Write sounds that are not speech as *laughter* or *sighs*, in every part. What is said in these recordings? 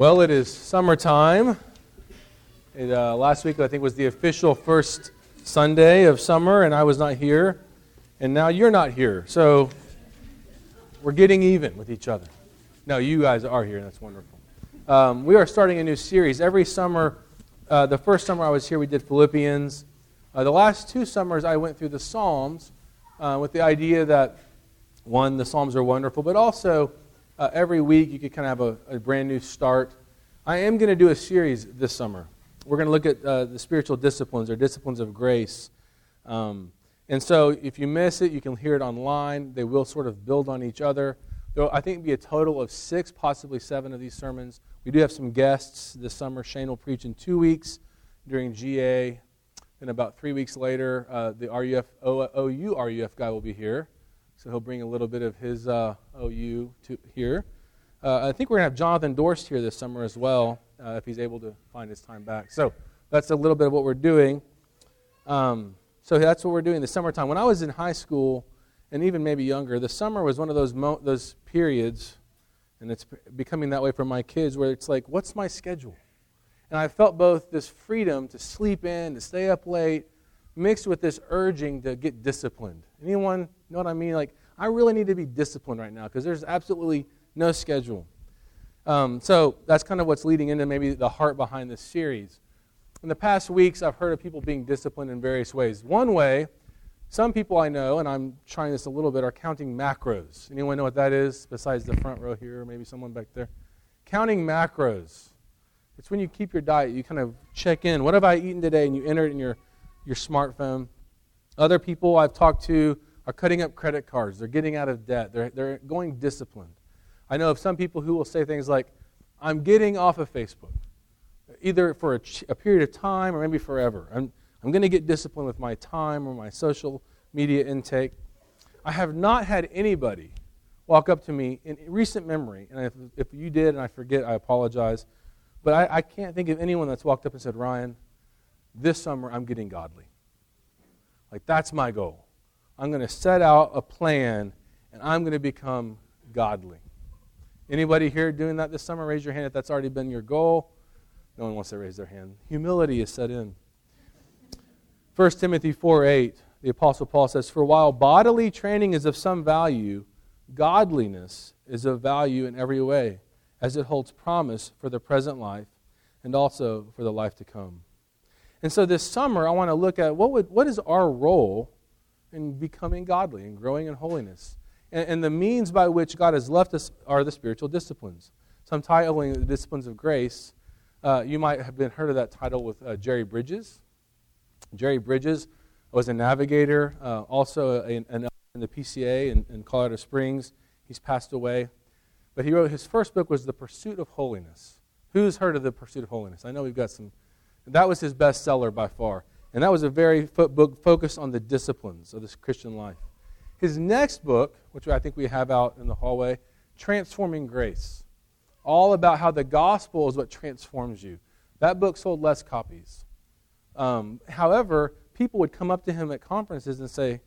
Well, it is summertime. It, uh, last week, I think, was the official first Sunday of summer, and I was not here. And now you're not here. So we're getting even with each other. No, you guys are here, and that's wonderful. Um, we are starting a new series. Every summer, uh, the first summer I was here, we did Philippians. Uh, the last two summers, I went through the Psalms uh, with the idea that, one, the Psalms are wonderful, but also uh, every week you could kind of have a, a brand new start. I am going to do a series this summer. We're going to look at uh, the spiritual disciplines or disciplines of grace. Um, and so if you miss it, you can hear it online. They will sort of build on each other. There will, I think, be a total of six, possibly seven of these sermons. We do have some guests this summer. Shane will preach in two weeks during GA. Then about three weeks later, uh, the RUF, OU RUF guy will be here. So he'll bring a little bit of his uh, OU to here. Uh, I think we're going to have Jonathan Dorst here this summer as well, uh, if he's able to find his time back. So that's a little bit of what we're doing. Um, so that's what we're doing the summertime. When I was in high school, and even maybe younger, the summer was one of those mo- those periods, and it's becoming that way for my kids, where it's like, what's my schedule? And I felt both this freedom to sleep in, to stay up late, mixed with this urging to get disciplined. Anyone know what I mean? Like, I really need to be disciplined right now because there's absolutely no schedule. Um, so that's kind of what's leading into maybe the heart behind this series. In the past weeks, I've heard of people being disciplined in various ways. One way, some people I know, and I'm trying this a little bit, are counting macros. Anyone know what that is besides the front row here, or maybe someone back there? Counting macros. It's when you keep your diet, you kind of check in. What have I eaten today? And you enter it in your, your smartphone. Other people I've talked to are cutting up credit cards. They're getting out of debt. They're, they're going disciplined. I know of some people who will say things like, I'm getting off of Facebook, either for a, a period of time or maybe forever. I'm, I'm going to get disciplined with my time or my social media intake. I have not had anybody walk up to me in recent memory, and if, if you did and I forget, I apologize, but I, I can't think of anyone that's walked up and said, Ryan, this summer I'm getting godly. Like, that's my goal. I'm going to set out a plan and I'm going to become godly. Anybody here doing that this summer? Raise your hand if that's already been your goal. No one wants to raise their hand. Humility is set in. 1 Timothy 4 8, the Apostle Paul says, For while bodily training is of some value, godliness is of value in every way, as it holds promise for the present life and also for the life to come. And so this summer, I want to look at what, would, what is our role in becoming godly and growing in holiness. And, and, the means by which God has left us are the spiritual disciplines. So I'm titling the disciplines of grace. Uh, you might have been heard of that title with uh, Jerry Bridges. Jerry Bridges was a navigator, uh, also an in the PCA in, in Colorado Springs. He's passed away. But he wrote his first book was The Pursuit of Holiness. Who's heard of The Pursuit of Holiness? I know we've got some. That was his bestseller by far. And that was a very book focused on the disciplines of this Christian life. His next book, which I think we have out in the hallway, Transforming Grace. All about how the gospel is what transforms you. That book sold less copies. Um, however, people would come up to him at conferences and say,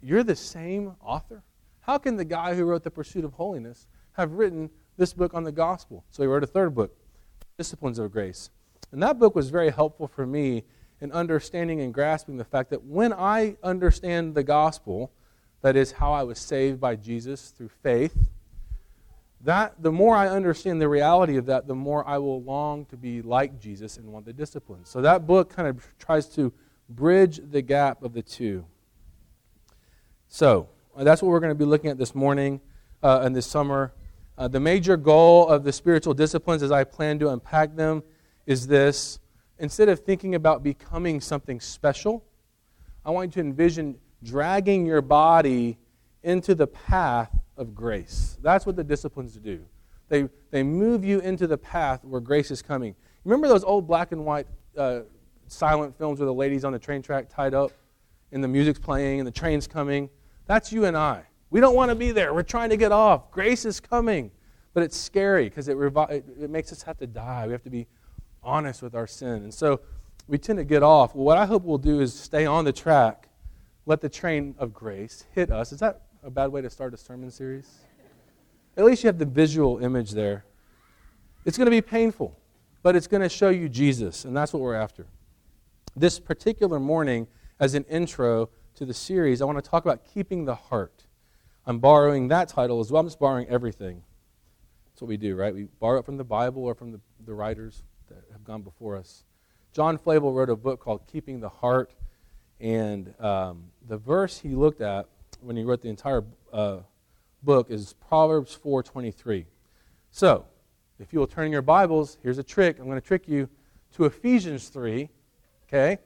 You're the same author? How can the guy who wrote The Pursuit of Holiness have written this book on the gospel? So he wrote a third book, Disciplines of Grace. And that book was very helpful for me in understanding and grasping the fact that when I understand the gospel, that is how I was saved by Jesus through faith, that the more I understand the reality of that, the more I will long to be like Jesus and want the discipline. So that book kind of tries to bridge the gap of the two. So that's what we're going to be looking at this morning uh, and this summer. Uh, the major goal of the spiritual disciplines, as I plan to unpack them, is this instead of thinking about becoming something special, I want you to envision dragging your body into the path of grace. That's what the disciplines do. They, they move you into the path where grace is coming. Remember those old black and white uh, silent films where the ladies on the train track tied up and the music's playing and the train's coming? That's you and I. We don't want to be there. We're trying to get off. Grace is coming. But it's scary because it, revi- it, it makes us have to die. We have to be honest with our sin. And so we tend to get off. Well, what I hope we'll do is stay on the track, let the train of grace hit us. Is that a bad way to start a sermon series? At least you have the visual image there. It's going to be painful, but it's going to show you Jesus, and that's what we're after. This particular morning, as an intro to the series, I want to talk about keeping the heart. I'm borrowing that title as well. I'm just borrowing everything. That's what we do, right? We borrow it from the Bible or from the, the writers have gone before us. John Flavel wrote a book called Keeping the Heart, and um, the verse he looked at when he wrote the entire uh, book is Proverbs 4:23. So, if you will turn in your Bibles, here's a trick. I'm going to trick you to Ephesians 3. Okay?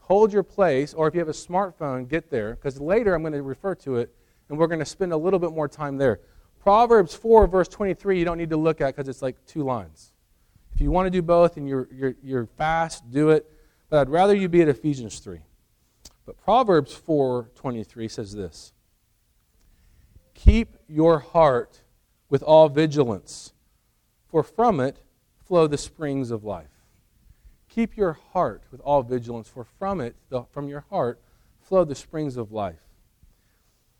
Hold your place, or if you have a smartphone, get there, because later I'm going to refer to it, and we're going to spend a little bit more time there. Proverbs 4, verse 23, you don't need to look at because it's like two lines. If you want to do both and you're, you're, you're fast, do it. But I'd rather you be at Ephesians 3. But Proverbs 4:23 says this: Keep your heart with all vigilance, for from it flow the springs of life. Keep your heart with all vigilance, for from it, the, from your heart, flow the springs of life.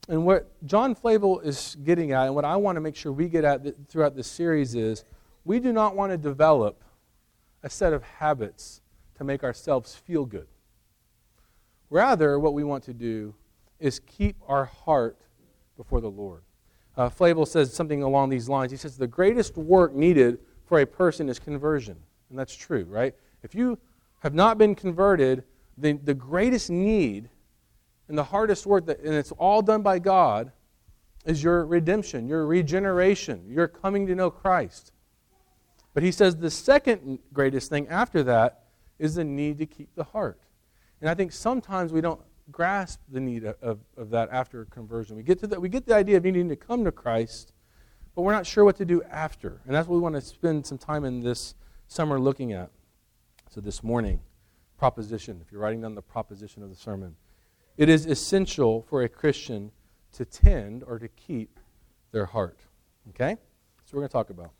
And what John Flavel is getting at, and what I want to make sure we get at throughout this series is we do not want to develop a set of habits to make ourselves feel good. Rather, what we want to do is keep our heart before the Lord. Uh, Flavel says something along these lines. He says, The greatest work needed for a person is conversion. And that's true, right? If you have not been converted, the, the greatest need and the hardest work, that, and it's all done by God, is your redemption, your regeneration, your coming to know Christ. But he says the second greatest thing after that is the need to keep the heart. And I think sometimes we don't grasp the need of, of that after conversion. We get, to the, we get the idea of needing to come to Christ, but we're not sure what to do after. And that's what we want to spend some time in this summer looking at. So this morning, proposition, if you're writing down the proposition of the sermon, it is essential for a Christian to tend or to keep their heart. Okay? So we're going to talk about.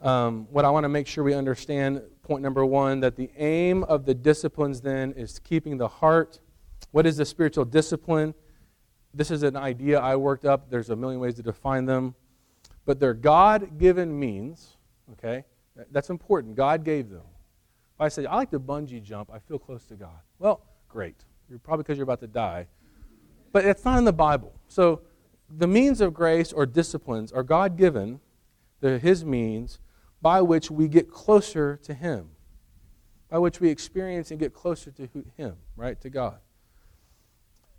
Um, what I want to make sure we understand point number one that the aim of the disciplines then is keeping the heart. What is the spiritual discipline? This is an idea I worked up. There's a million ways to define them. But they're God given means, okay? That's important. God gave them. If I say, I like to bungee jump, I feel close to God. Well, great. You're probably because you're about to die. But it's not in the Bible. So the means of grace or disciplines are God given, they're His means by which we get closer to Him, by which we experience and get closer to Him, right, to God.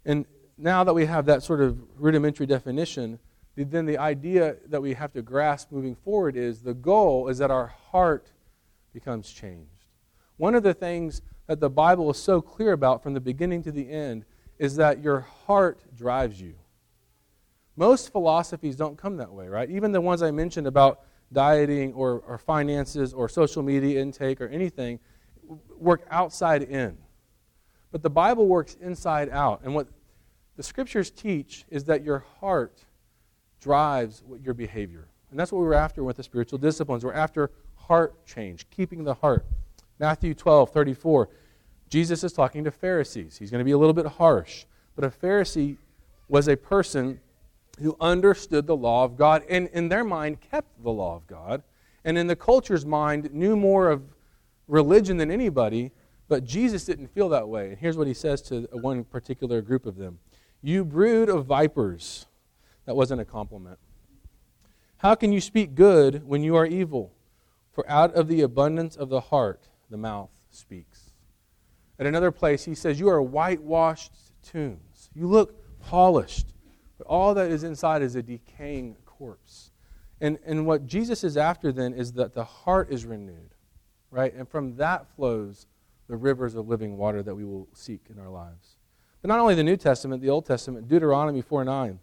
And now that we have that sort of rudimentary definition, then the idea that we have to grasp moving forward is the goal is that our heart becomes changed. One of the things that the Bible is so clear about from the beginning to the end is that your heart drives you. Most philosophies don't come that way, right? Even the ones I mentioned about dieting or, or finances or social media intake or anything work outside in. But the Bible works inside out. And what the scriptures teach is that your heart drives your behavior. And that's what we are after with the spiritual disciplines. We're after heart change, keeping the heart. Matthew 12, 34. Jesus is talking to Pharisees. He's going to be a little bit harsh. But a Pharisee was a person who understood the law of God and in their mind kept the law of God, and in the culture's mind knew more of religion than anybody, but Jesus didn't feel that way. And here's what he says to one particular group of them You brood of vipers. That wasn't a compliment. How can you speak good when you are evil? For out of the abundance of the heart, the mouth speaks. At another place, he says, You are whitewashed tombs. You look polished. But all that is inside is a decaying corpse. And, and what Jesus is after then is that the heart is renewed, right? And from that flows the rivers of living water that we will seek in our lives. But not only the New Testament, the Old Testament, Deuteronomy 4 9.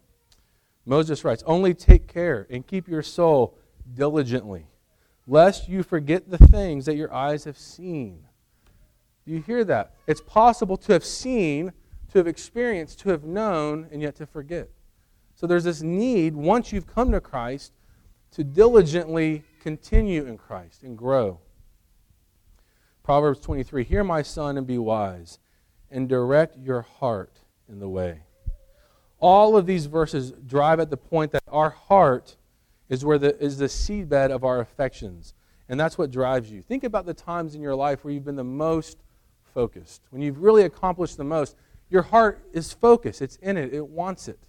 Moses writes, Only take care and keep your soul diligently, lest you forget the things that your eyes have seen. Do you hear that? It's possible to have seen, to have experienced, to have known, and yet to forget. So there's this need, once you've come to Christ, to diligently continue in Christ and grow. Proverbs 23 Hear, my son, and be wise, and direct your heart in the way. All of these verses drive at the point that our heart is where the is the seedbed of our affections. And that's what drives you. Think about the times in your life where you've been the most focused. When you've really accomplished the most, your heart is focused. It's in it. It wants it.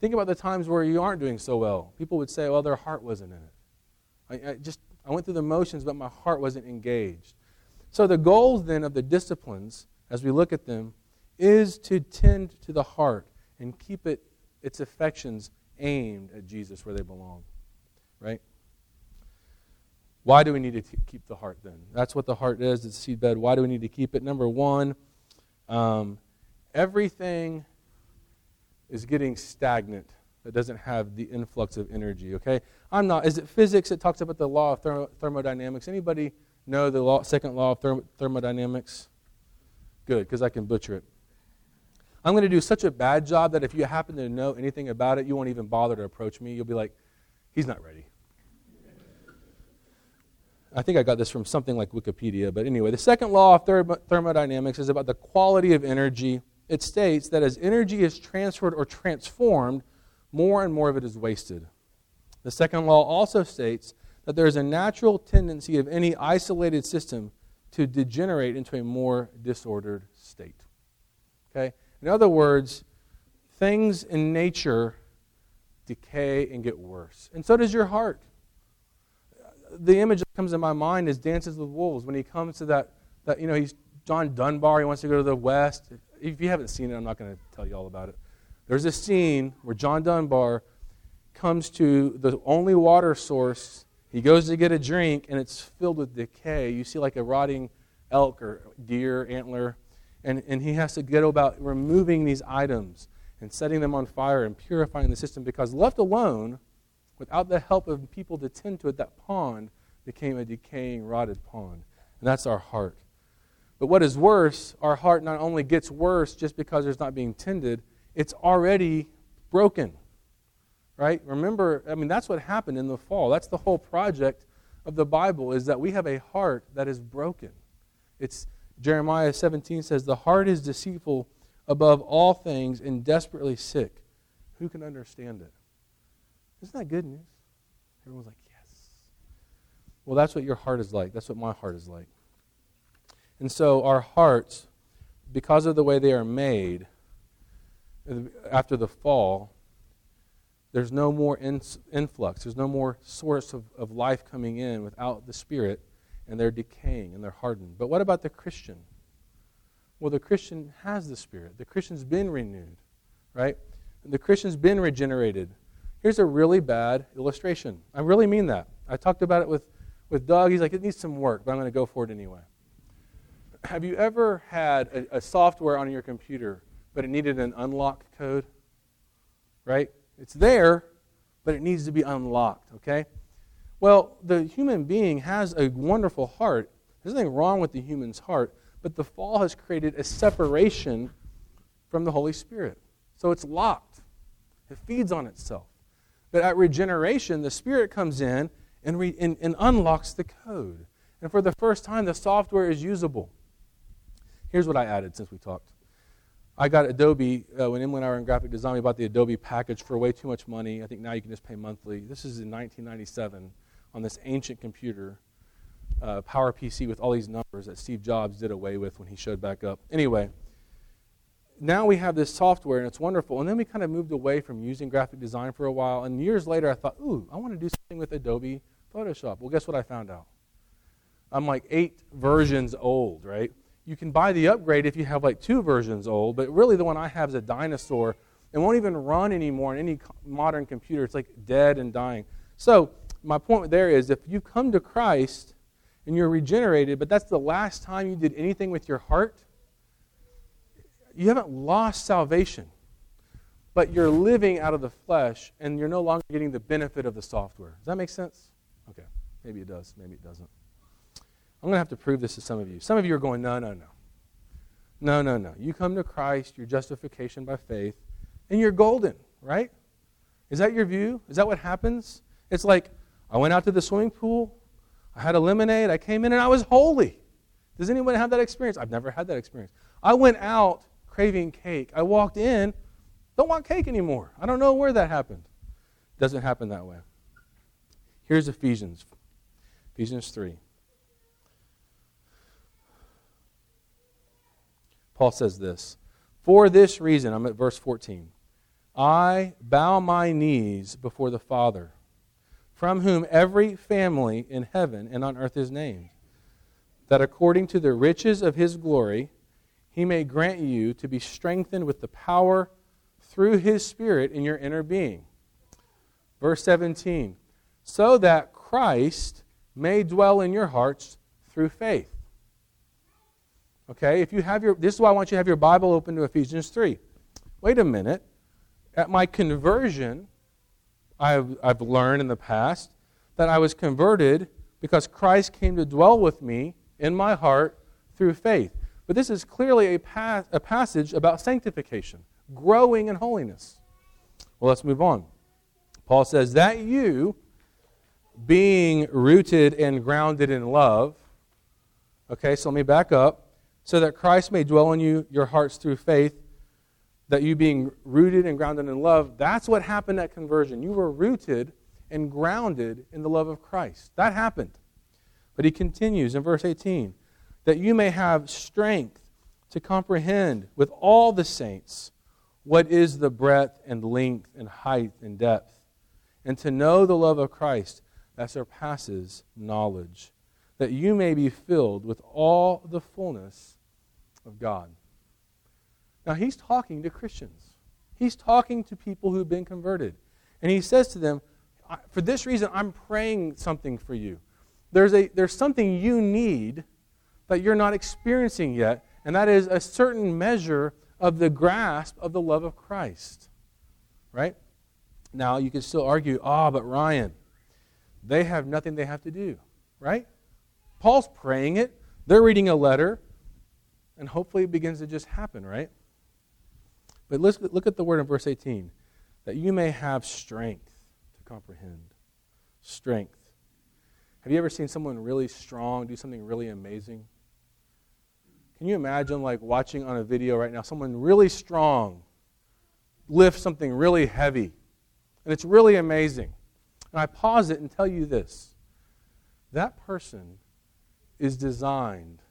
Think about the times where you aren't doing so well. People would say, well, their heart wasn't in it. I, I just I went through the motions, but my heart wasn't engaged. So the goals then of the disciplines, as we look at them, is to tend to the heart and keep it its affections aimed at Jesus where they belong. Right? Why do we need to keep the heart then? That's what the heart is, it's seedbed. Why do we need to keep it? Number one, um, everything is getting stagnant that doesn't have the influx of energy, okay? I'm not, is it physics It talks about the law of thermo- thermodynamics? Anybody know the law, second law of therm- thermodynamics? Good, because I can butcher it. I'm going to do such a bad job that if you happen to know anything about it, you won't even bother to approach me. You'll be like, he's not ready. I think I got this from something like Wikipedia, but anyway, the second law of thermodynamics is about the quality of energy. It states that as energy is transferred or transformed, more and more of it is wasted. The second law also states that there is a natural tendency of any isolated system to degenerate into a more disordered state. Okay? In other words, things in nature decay and get worse. And so does your heart the image that comes in my mind is Dances with Wolves when he comes to that, that you know, he's John Dunbar. He wants to go to the West. If you haven't seen it, I'm not going to tell you all about it. There's a scene where John Dunbar comes to the only water source. He goes to get a drink, and it's filled with decay. You see, like a rotting elk or deer antler. And, and he has to get about removing these items and setting them on fire and purifying the system because left alone, without the help of people to tend to it, that pond became a decaying, rotted pond. And that's our heart. But what is worse, our heart not only gets worse just because it's not being tended, it's already broken. Right? Remember, I mean, that's what happened in the fall. That's the whole project of the Bible is that we have a heart that is broken. It's Jeremiah 17 says, The heart is deceitful above all things and desperately sick. Who can understand it? Isn't that good news? Everyone's like, yes. Well, that's what your heart is like. That's what my heart is like. And so our hearts, because of the way they are made, after the fall, there's no more influx. There's no more source of, of life coming in without the Spirit, and they're decaying and they're hardened. But what about the Christian? Well, the Christian has the Spirit. The Christian's been renewed, right? The Christian's been regenerated. Here's a really bad illustration. I really mean that. I talked about it with, with Doug. He's like, it needs some work, but I'm going to go for it anyway. Have you ever had a, a software on your computer, but it needed an unlock code? Right? It's there, but it needs to be unlocked, okay? Well, the human being has a wonderful heart. There's nothing wrong with the human's heart, but the fall has created a separation from the Holy Spirit. So it's locked, it feeds on itself. But at regeneration, the Spirit comes in and, re, and, and unlocks the code. And for the first time, the software is usable. Here's what I added since we talked. I got Adobe, uh, when Emily and I were in graphic design, we bought the Adobe package for way too much money. I think now you can just pay monthly. This is in 1997 on this ancient computer, uh, PowerPC with all these numbers that Steve Jobs did away with when he showed back up. Anyway, now we have this software and it's wonderful. And then we kind of moved away from using graphic design for a while. And years later, I thought, ooh, I want to do something with Adobe Photoshop. Well, guess what I found out? I'm like eight versions old, right? You can buy the upgrade if you have like two versions old, but really the one I have is a dinosaur and won't even run anymore in any modern computer. It's like dead and dying. So, my point there is if you come to Christ and you're regenerated, but that's the last time you did anything with your heart, you haven't lost salvation, but you're living out of the flesh and you're no longer getting the benefit of the software. Does that make sense? Okay. Maybe it does. Maybe it doesn't. I'm going to have to prove this to some of you. Some of you are going, no, no, no. No, no, no. You come to Christ, your justification by faith, and you're golden, right? Is that your view? Is that what happens? It's like, I went out to the swimming pool, I had a lemonade, I came in, and I was holy. Does anyone have that experience? I've never had that experience. I went out craving cake. I walked in, don't want cake anymore. I don't know where that happened. Doesn't happen that way. Here's Ephesians. Ephesians 3. Paul says this For this reason, I'm at verse 14, I bow my knees before the Father, from whom every family in heaven and on earth is named, that according to the riches of his glory, he may grant you to be strengthened with the power through his Spirit in your inner being. Verse 17, so that Christ may dwell in your hearts through faith. Okay, if you have your, this is why I want you to have your Bible open to Ephesians 3. Wait a minute. At my conversion, I've, I've learned in the past that I was converted because Christ came to dwell with me in my heart through faith. But this is clearly a, pa- a passage about sanctification, growing in holiness. Well, let's move on. Paul says, That you, being rooted and grounded in love, okay, so let me back up so that Christ may dwell in you, your hearts through faith, that you being rooted and grounded in love, that's what happened at conversion. You were rooted and grounded in the love of Christ. That happened. But he continues in verse 18 that you may have strength to comprehend with all the saints what is the breadth and length and height and depth, and to know the love of Christ that surpasses knowledge, that you may be filled with all the fullness of God. Now, he's talking to Christians. He's talking to people who've been converted. And he says to them, For this reason, I'm praying something for you. There's, a, there's something you need that you're not experiencing yet, and that is a certain measure of the grasp of the love of Christ. Right? Now, you can still argue, ah, oh, but Ryan, they have nothing they have to do. Right? Paul's praying it. They're reading a letter and hopefully it begins to just happen, right? But let's look at the word in verse 18 that you may have strength to comprehend. Strength. Have you ever seen someone really strong do something really amazing? Can you imagine, like, watching on a video right now, someone really strong lift something really heavy? And it's really amazing. And I pause it and tell you this that person is designed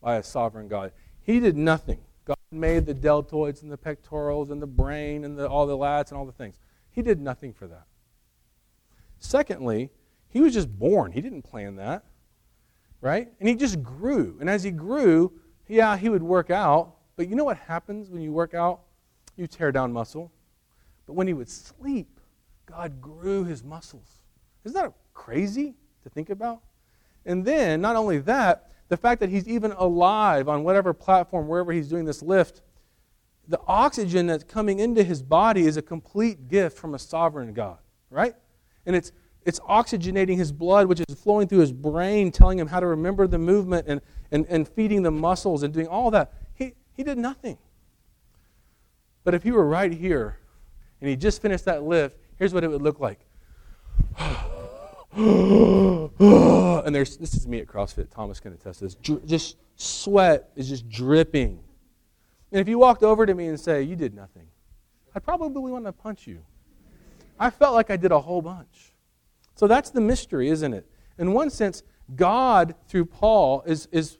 by a sovereign God. He did nothing. God made the deltoids and the pectorals and the brain and the, all the lats and all the things. He did nothing for that. Secondly, he was just born. He didn't plan that. Right? And he just grew. And as he grew, yeah, he would work out. But you know what happens when you work out? You tear down muscle. But when he would sleep, God grew his muscles. Isn't that crazy to think about? And then, not only that, the fact that he's even alive on whatever platform, wherever he's doing this lift, the oxygen that's coming into his body is a complete gift from a sovereign God, right? And it's it's oxygenating his blood, which is flowing through his brain, telling him how to remember the movement and, and, and feeding the muscles and doing all that. He, he did nothing. But if he were right here and he just finished that lift, here's what it would look like. *sighs* *gasps* and there's this is me at CrossFit. Thomas can attest to this. Dr- just sweat is just dripping. And if you walked over to me and say you did nothing, I'd probably want to punch you. I felt like I did a whole bunch. So that's the mystery, isn't it? In one sense, God through Paul is is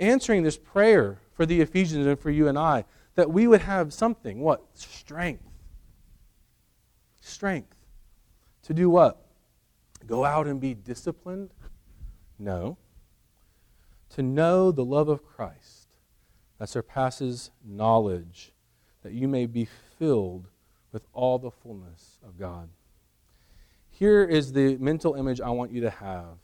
answering this prayer for the Ephesians and for you and I that we would have something. What strength? Strength to do what? Go out and be disciplined? No. To know the love of Christ that surpasses knowledge, that you may be filled with all the fullness of God. Here is the mental image I want you to have.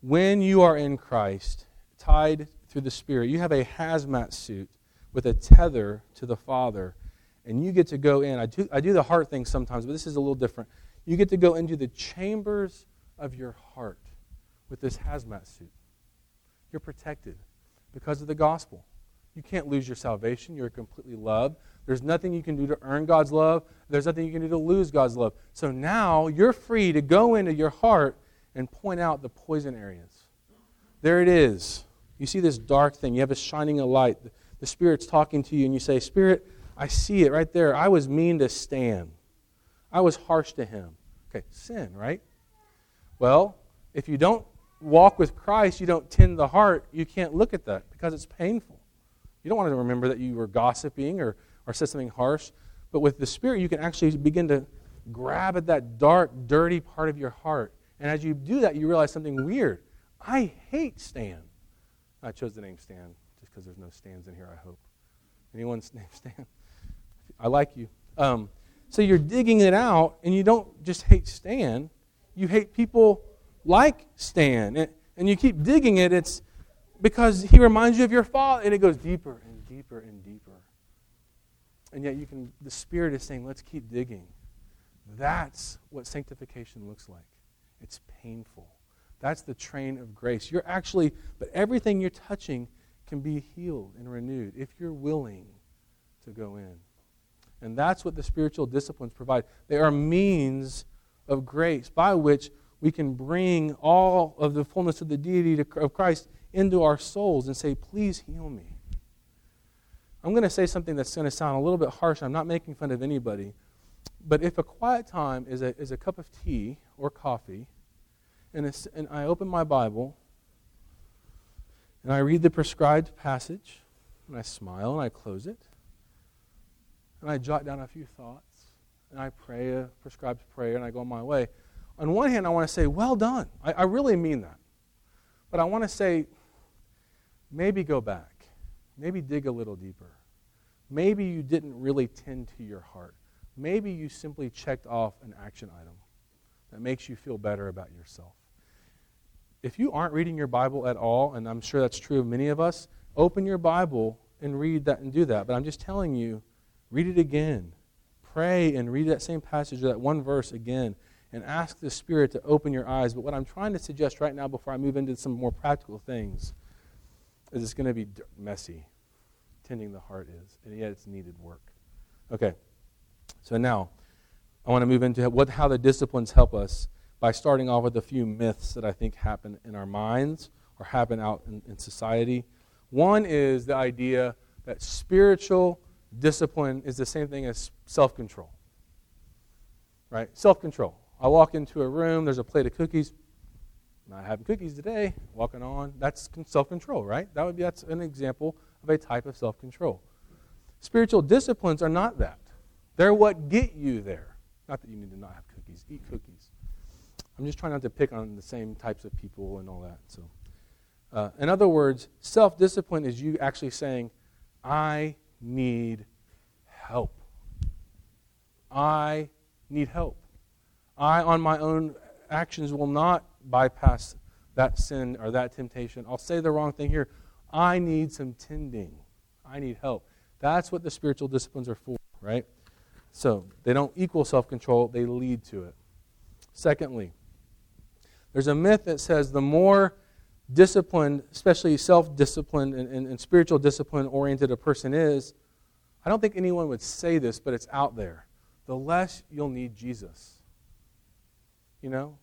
When you are in Christ, tied through the Spirit, you have a hazmat suit with a tether to the Father, and you get to go in. I do, I do the heart thing sometimes, but this is a little different. You get to go into the chambers of your heart with this hazmat suit. You're protected because of the gospel. You can't lose your salvation. You're completely loved. There's nothing you can do to earn God's love. There's nothing you can do to lose God's love. So now you're free to go into your heart and point out the poison areas. There it is. You see this dark thing. You have a shining a light. The Spirit's talking to you, and you say, Spirit, I see it right there. I was mean to Stan. I was harsh to him. Okay, sin, right? Well, if you don't walk with Christ, you don't tend the heart, you can't look at that because it's painful. You don't want to remember that you were gossiping or, or said something harsh. But with the Spirit, you can actually begin to grab at that dark, dirty part of your heart. And as you do that, you realize something weird. I hate Stan. I chose the name Stan just because there's no Stans in here, I hope. Anyone's *laughs* name Stan? I like you. Um, so you're digging it out, and you don't just hate Stan, you hate people like Stan. And, and you keep digging it, it's because he reminds you of your father, and it goes deeper and deeper and deeper. And yet you can the Spirit is saying, let's keep digging. That's what sanctification looks like. It's painful. That's the train of grace. You're actually, but everything you're touching can be healed and renewed if you're willing to go in. And that's what the spiritual disciplines provide. They are means of grace by which we can bring all of the fullness of the deity of Christ into our souls and say, Please heal me. I'm going to say something that's going to sound a little bit harsh. I'm not making fun of anybody. But if a quiet time is a, is a cup of tea or coffee, and, and I open my Bible, and I read the prescribed passage, and I smile and I close it, and I jot down a few thoughts, and I pray a prescribed prayer, and I go my way. On one hand, I want to say, well done. I, I really mean that. But I want to say, maybe go back. Maybe dig a little deeper. Maybe you didn't really tend to your heart. Maybe you simply checked off an action item that makes you feel better about yourself. If you aren't reading your Bible at all, and I'm sure that's true of many of us, open your Bible and read that and do that. But I'm just telling you, read it again. Pray and read that same passage, or that one verse again, and ask the Spirit to open your eyes. But what I'm trying to suggest right now, before I move into some more practical things, is it's going to be messy. Tending the heart is, and yet it's needed work. Okay. So now, I want to move into what, how the disciplines help us by starting off with a few myths that I think happen in our minds or happen out in, in society. One is the idea that spiritual discipline is the same thing as self control. Right? Self control. I walk into a room, there's a plate of cookies. Not having cookies today, walking on. That's self control, right? That would be that's an example of a type of self control. Spiritual disciplines are not that. They're what get you there. Not that you need to not have cookies, eat cookies. I'm just trying not to pick on the same types of people and all that. So, uh, in other words, self discipline is you actually saying, I need help. I need help. I, on my own actions, will not bypass that sin or that temptation. I'll say the wrong thing here. I need some tending. I need help. That's what the spiritual disciplines are for, right? So they don't equal self control, they lead to it. Secondly, there's a myth that says the more disciplined, especially self disciplined and, and, and, spiritual discipline oriented a person is, I don't think anyone would say this, but it's out there, the less you'll need Jesus. You know?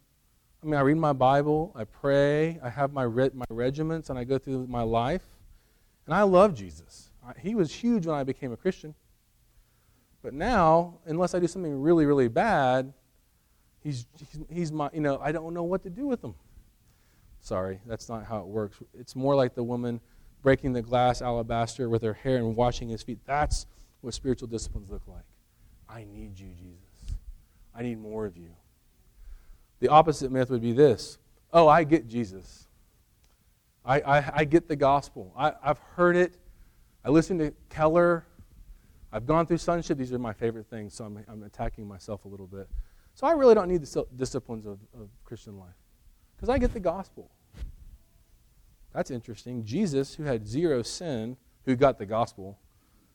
I mean, I read my Bible, I pray, I have my, re- my regiments, and I go through my life, and I love Jesus. I, he was huge when I became a Christian. But now, unless I do something really, really bad, he's, he's my, you know, I don't know what to do with him. Sorry, that's not how it works. It's more like the woman breaking the glass alabaster with her hair and washing his feet. That's what spiritual disciplines look like. I need you, Jesus. I need more of you. The opposite myth would be this oh, I get Jesus. I, I, I get the gospel. I, I've heard it. I listen to Keller. I've gone through sonship. These are my favorite things, so I'm, I'm attacking myself a little bit. So I really don't need the disciplines of, of Christian life because I get the gospel. That's interesting. Jesus, who had zero sin, who got the gospel,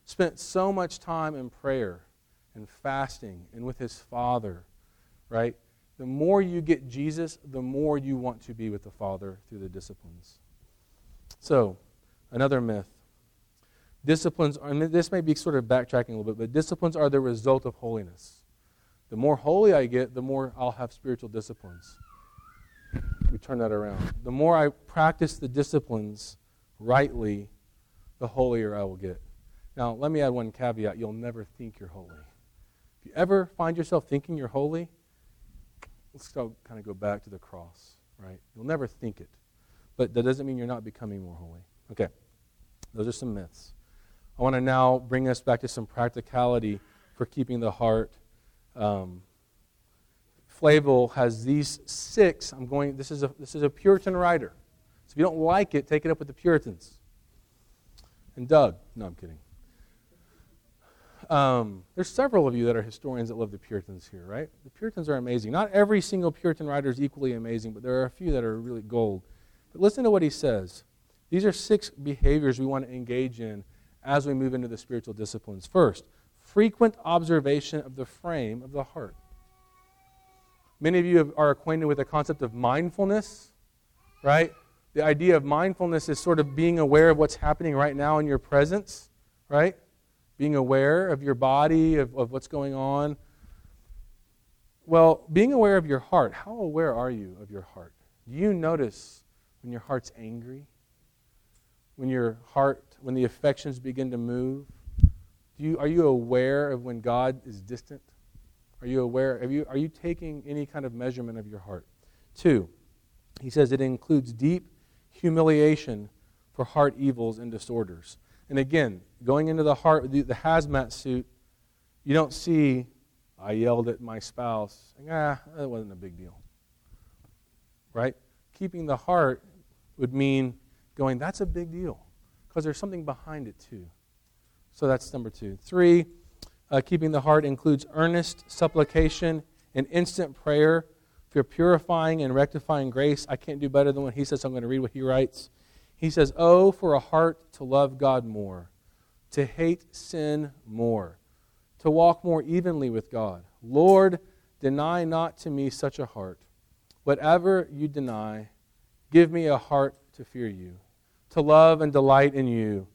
spent so much time in prayer and fasting and with his Father, right? The more you get Jesus, the more you want to be with the Father through the disciplines. So, another myth Disciplines, and this may be sort of backtracking a little bit, but disciplines are the result of holiness. The more holy I get, the more I'll have spiritual disciplines. We turn that around. The more I practice the disciplines rightly, the holier I will get. Now, let me add one caveat. You'll never think you're holy. If you ever find yourself thinking you're holy, let's go, kind of go back to the cross, right? You'll never think it, but that doesn't mean you're not becoming more holy. Okay, those are some myths. I want to now bring us back to some practicality for keeping the heart. Um, Flavel has these six. I'm going. This is a this is a Puritan writer. So if you don't like it, take it up with the Puritans. And Doug. No, I'm kidding. Um, there's several of you that are historians that love the Puritans here, right? The Puritans are amazing. Not every single Puritan writer is equally amazing, but there are a few that are really gold. But listen to what he says. These are six behaviors we want to engage in as we move into the spiritual disciplines. First, frequent observation of the frame of the heart. Many of you have, are acquainted with the concept of mindfulness, right? The idea of mindfulness is sort of being aware of what's happening right now in your presence, right? Being aware of your body, of, of what's going on. Well, being aware of your heart, how aware are you of your heart? Do you notice when your heart's angry? When your heart, when the affections begin to move? Do you, are you aware of when God is distant? Are you aware? Are you, are you taking any kind of measurement of your heart? Two, he says it includes deep humiliation for heart evils and disorders. And again, going into the heart, the, the hazmat suit, you don't see, I yelled at my spouse. Ah, that wasn't a big deal. Right? Keeping the heart would mean going, that's a big deal. Because there's something behind it, too. So that's number two. Three, uh, keeping the heart includes earnest supplication and instant prayer for purifying and rectifying grace. I can't do better than what he says, I'm going to read what he writes. He says, Oh, for a heart to love God more, to hate sin more, to walk more evenly with God. Lord, deny not to me such a heart. Whatever you deny, give me a heart to fear you, to love and delight in you.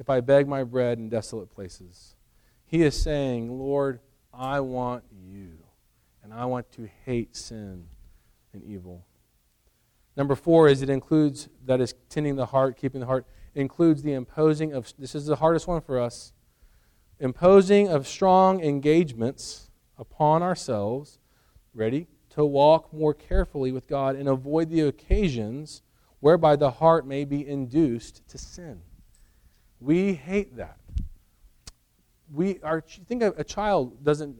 If I beg my bread in desolate places, he is saying, Lord, I want you, and I want to hate sin and evil. Number four is it includes, that is tending the heart, keeping the heart, includes the imposing of, this is the hardest one for us, imposing of strong engagements upon ourselves, ready, to walk more carefully with God and avoid the occasions whereby the heart may be induced to sin. We hate that. We are, think a, a child doesn't,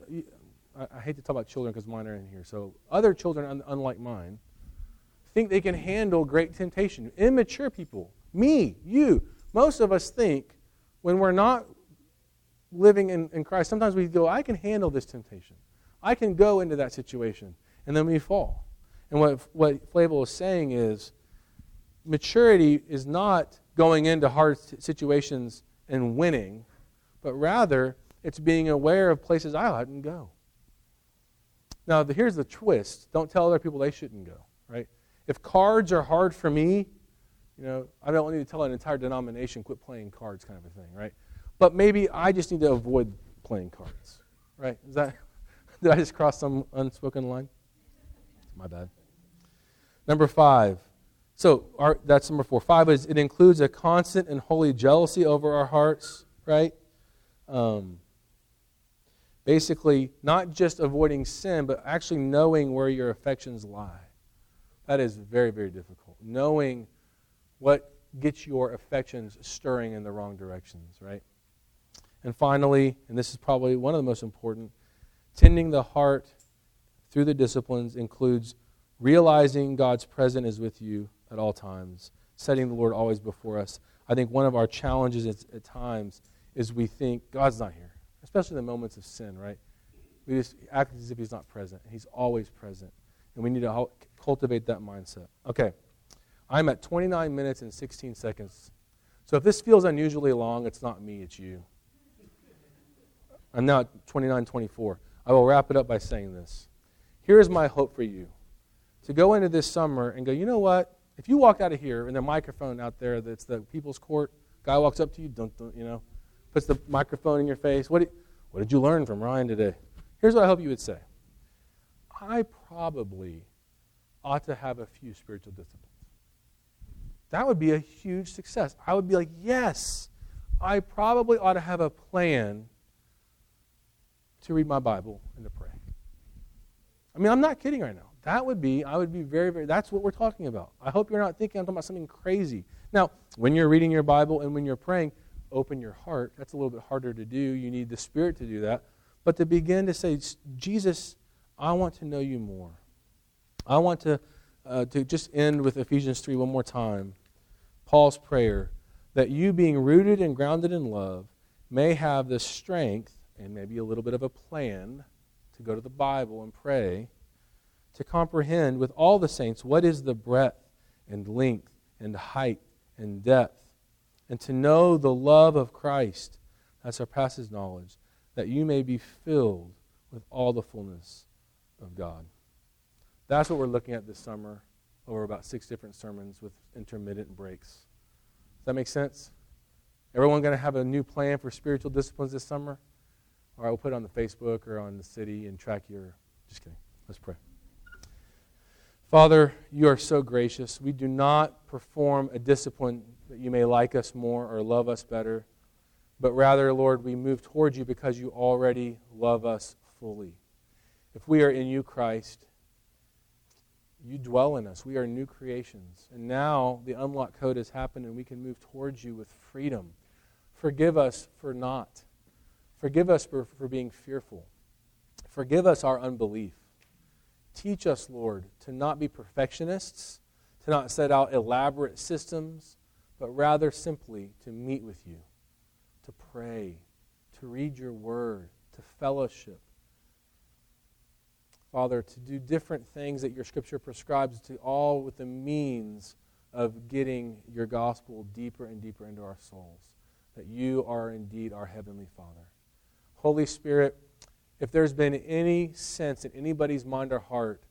I, hate to talk about children because mine are in here. So other children, un, unlike mine, think they can handle great temptation. Immature people, me, you, most of us think when we're not living in, in Christ, sometimes we go, I can handle this temptation. I can go into that situation. And then we fall. And what, what Flavel is saying is maturity is not going into hard situations and winning, but rather it's being aware of places I oughtn't go. Now, the, here's the twist don't tell other people they shouldn't go, right? If cards are hard for me, you know, I don't need to tell an entire denomination quit playing cards, kind of a thing, right? But maybe I just need to avoid playing cards, right? Is that *laughs* did I just cross some unspoken line? My bad. Number five. So our, that's number four. Five is it includes a constant and holy jealousy over our hearts, right? Um, basically, not just avoiding sin, but actually knowing where your affections lie. That is very, very difficult. Knowing what gets your affections stirring in the wrong directions, right? And finally, and this is probably one of the most important, tending the heart through the disciplines includes realizing God's presence is with you at all times, setting the Lord always before us. I think one of our challenges at, at times is we think God's not here, especially in the moments of sin, right? We just act as if He's not present. He's always present. And we need to cultivate that mindset. Okay. I'm at 29 minutes and 16 seconds. So if this feels unusually long, it's not me, it's you. I'm now at 29 24. I will wrap it up by saying this. Here is my hope for you to go into this summer and go, you know what? If you walk out of here and the microphone out there that's the people's court, guy walks up to you, dun, you know, puts the microphone in your face. What did, what did you learn from Ryan today? Here's what I hope you would say I probably ought to have a few spiritual disciplines. That would be a huge success. I would be like, yes, I probably ought to have a plan to read my Bible and to pray. I mean, I'm not kidding right now. That would be, I would be very, very, that's what we're talking about. I hope you're not thinking I'm talking about something crazy. Now, when you're reading your Bible and when you're praying, open your heart. That's a little bit harder to do. You need the Spirit to do that. But to begin to say, Jesus, I want to know you more. I want to, uh, to just end with Ephesians 3 one more time. Paul's prayer that you, being rooted and grounded in love, may have the strength and maybe a little bit of a plan to go to the Bible and pray, to comprehend with all the saints what is the breadth and length and height and depth, and to know the love of Christ that surpasses knowledge, that you may be filled with all the fullness of God. That's what we're looking at this summer over about six different sermons with intermittent breaks. Does that make sense? Everyone going to have a new plan for spiritual disciplines this summer? All right, we'll put it on the Facebook or on the city and track your. Just kidding. Let's pray. Father, you are so gracious. We do not perform a discipline that you may like us more or love us better, but rather, Lord, we move towards you because you already love us fully. If we are in you, Christ, you dwell in us. We are new creations. And now the unlock code has happened and we can move towards you with freedom. Forgive us for not. Forgive us for, for being fearful. Forgive us our unbelief. Teach us, Lord, to not be perfectionists, to not set out elaborate systems, but rather simply to meet with you, to pray, to read your word, to fellowship. Father, to do different things that your scripture prescribes to all with the means of getting your gospel deeper and deeper into our souls. That you are indeed our Heavenly Father. Holy Spirit, if there's been any sense in anybody's mind or heart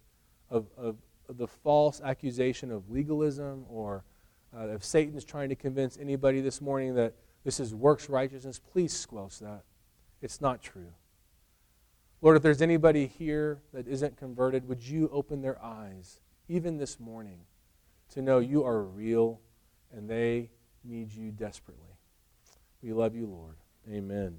of, of, of the false accusation of legalism or uh, if Satan's trying to convince anybody this morning that this is works righteousness, please squelch that. It's not true. Lord, if there's anybody here that isn't converted, would you open their eyes, even this morning, to know you are real and they need you desperately? We love you, Lord. Amen.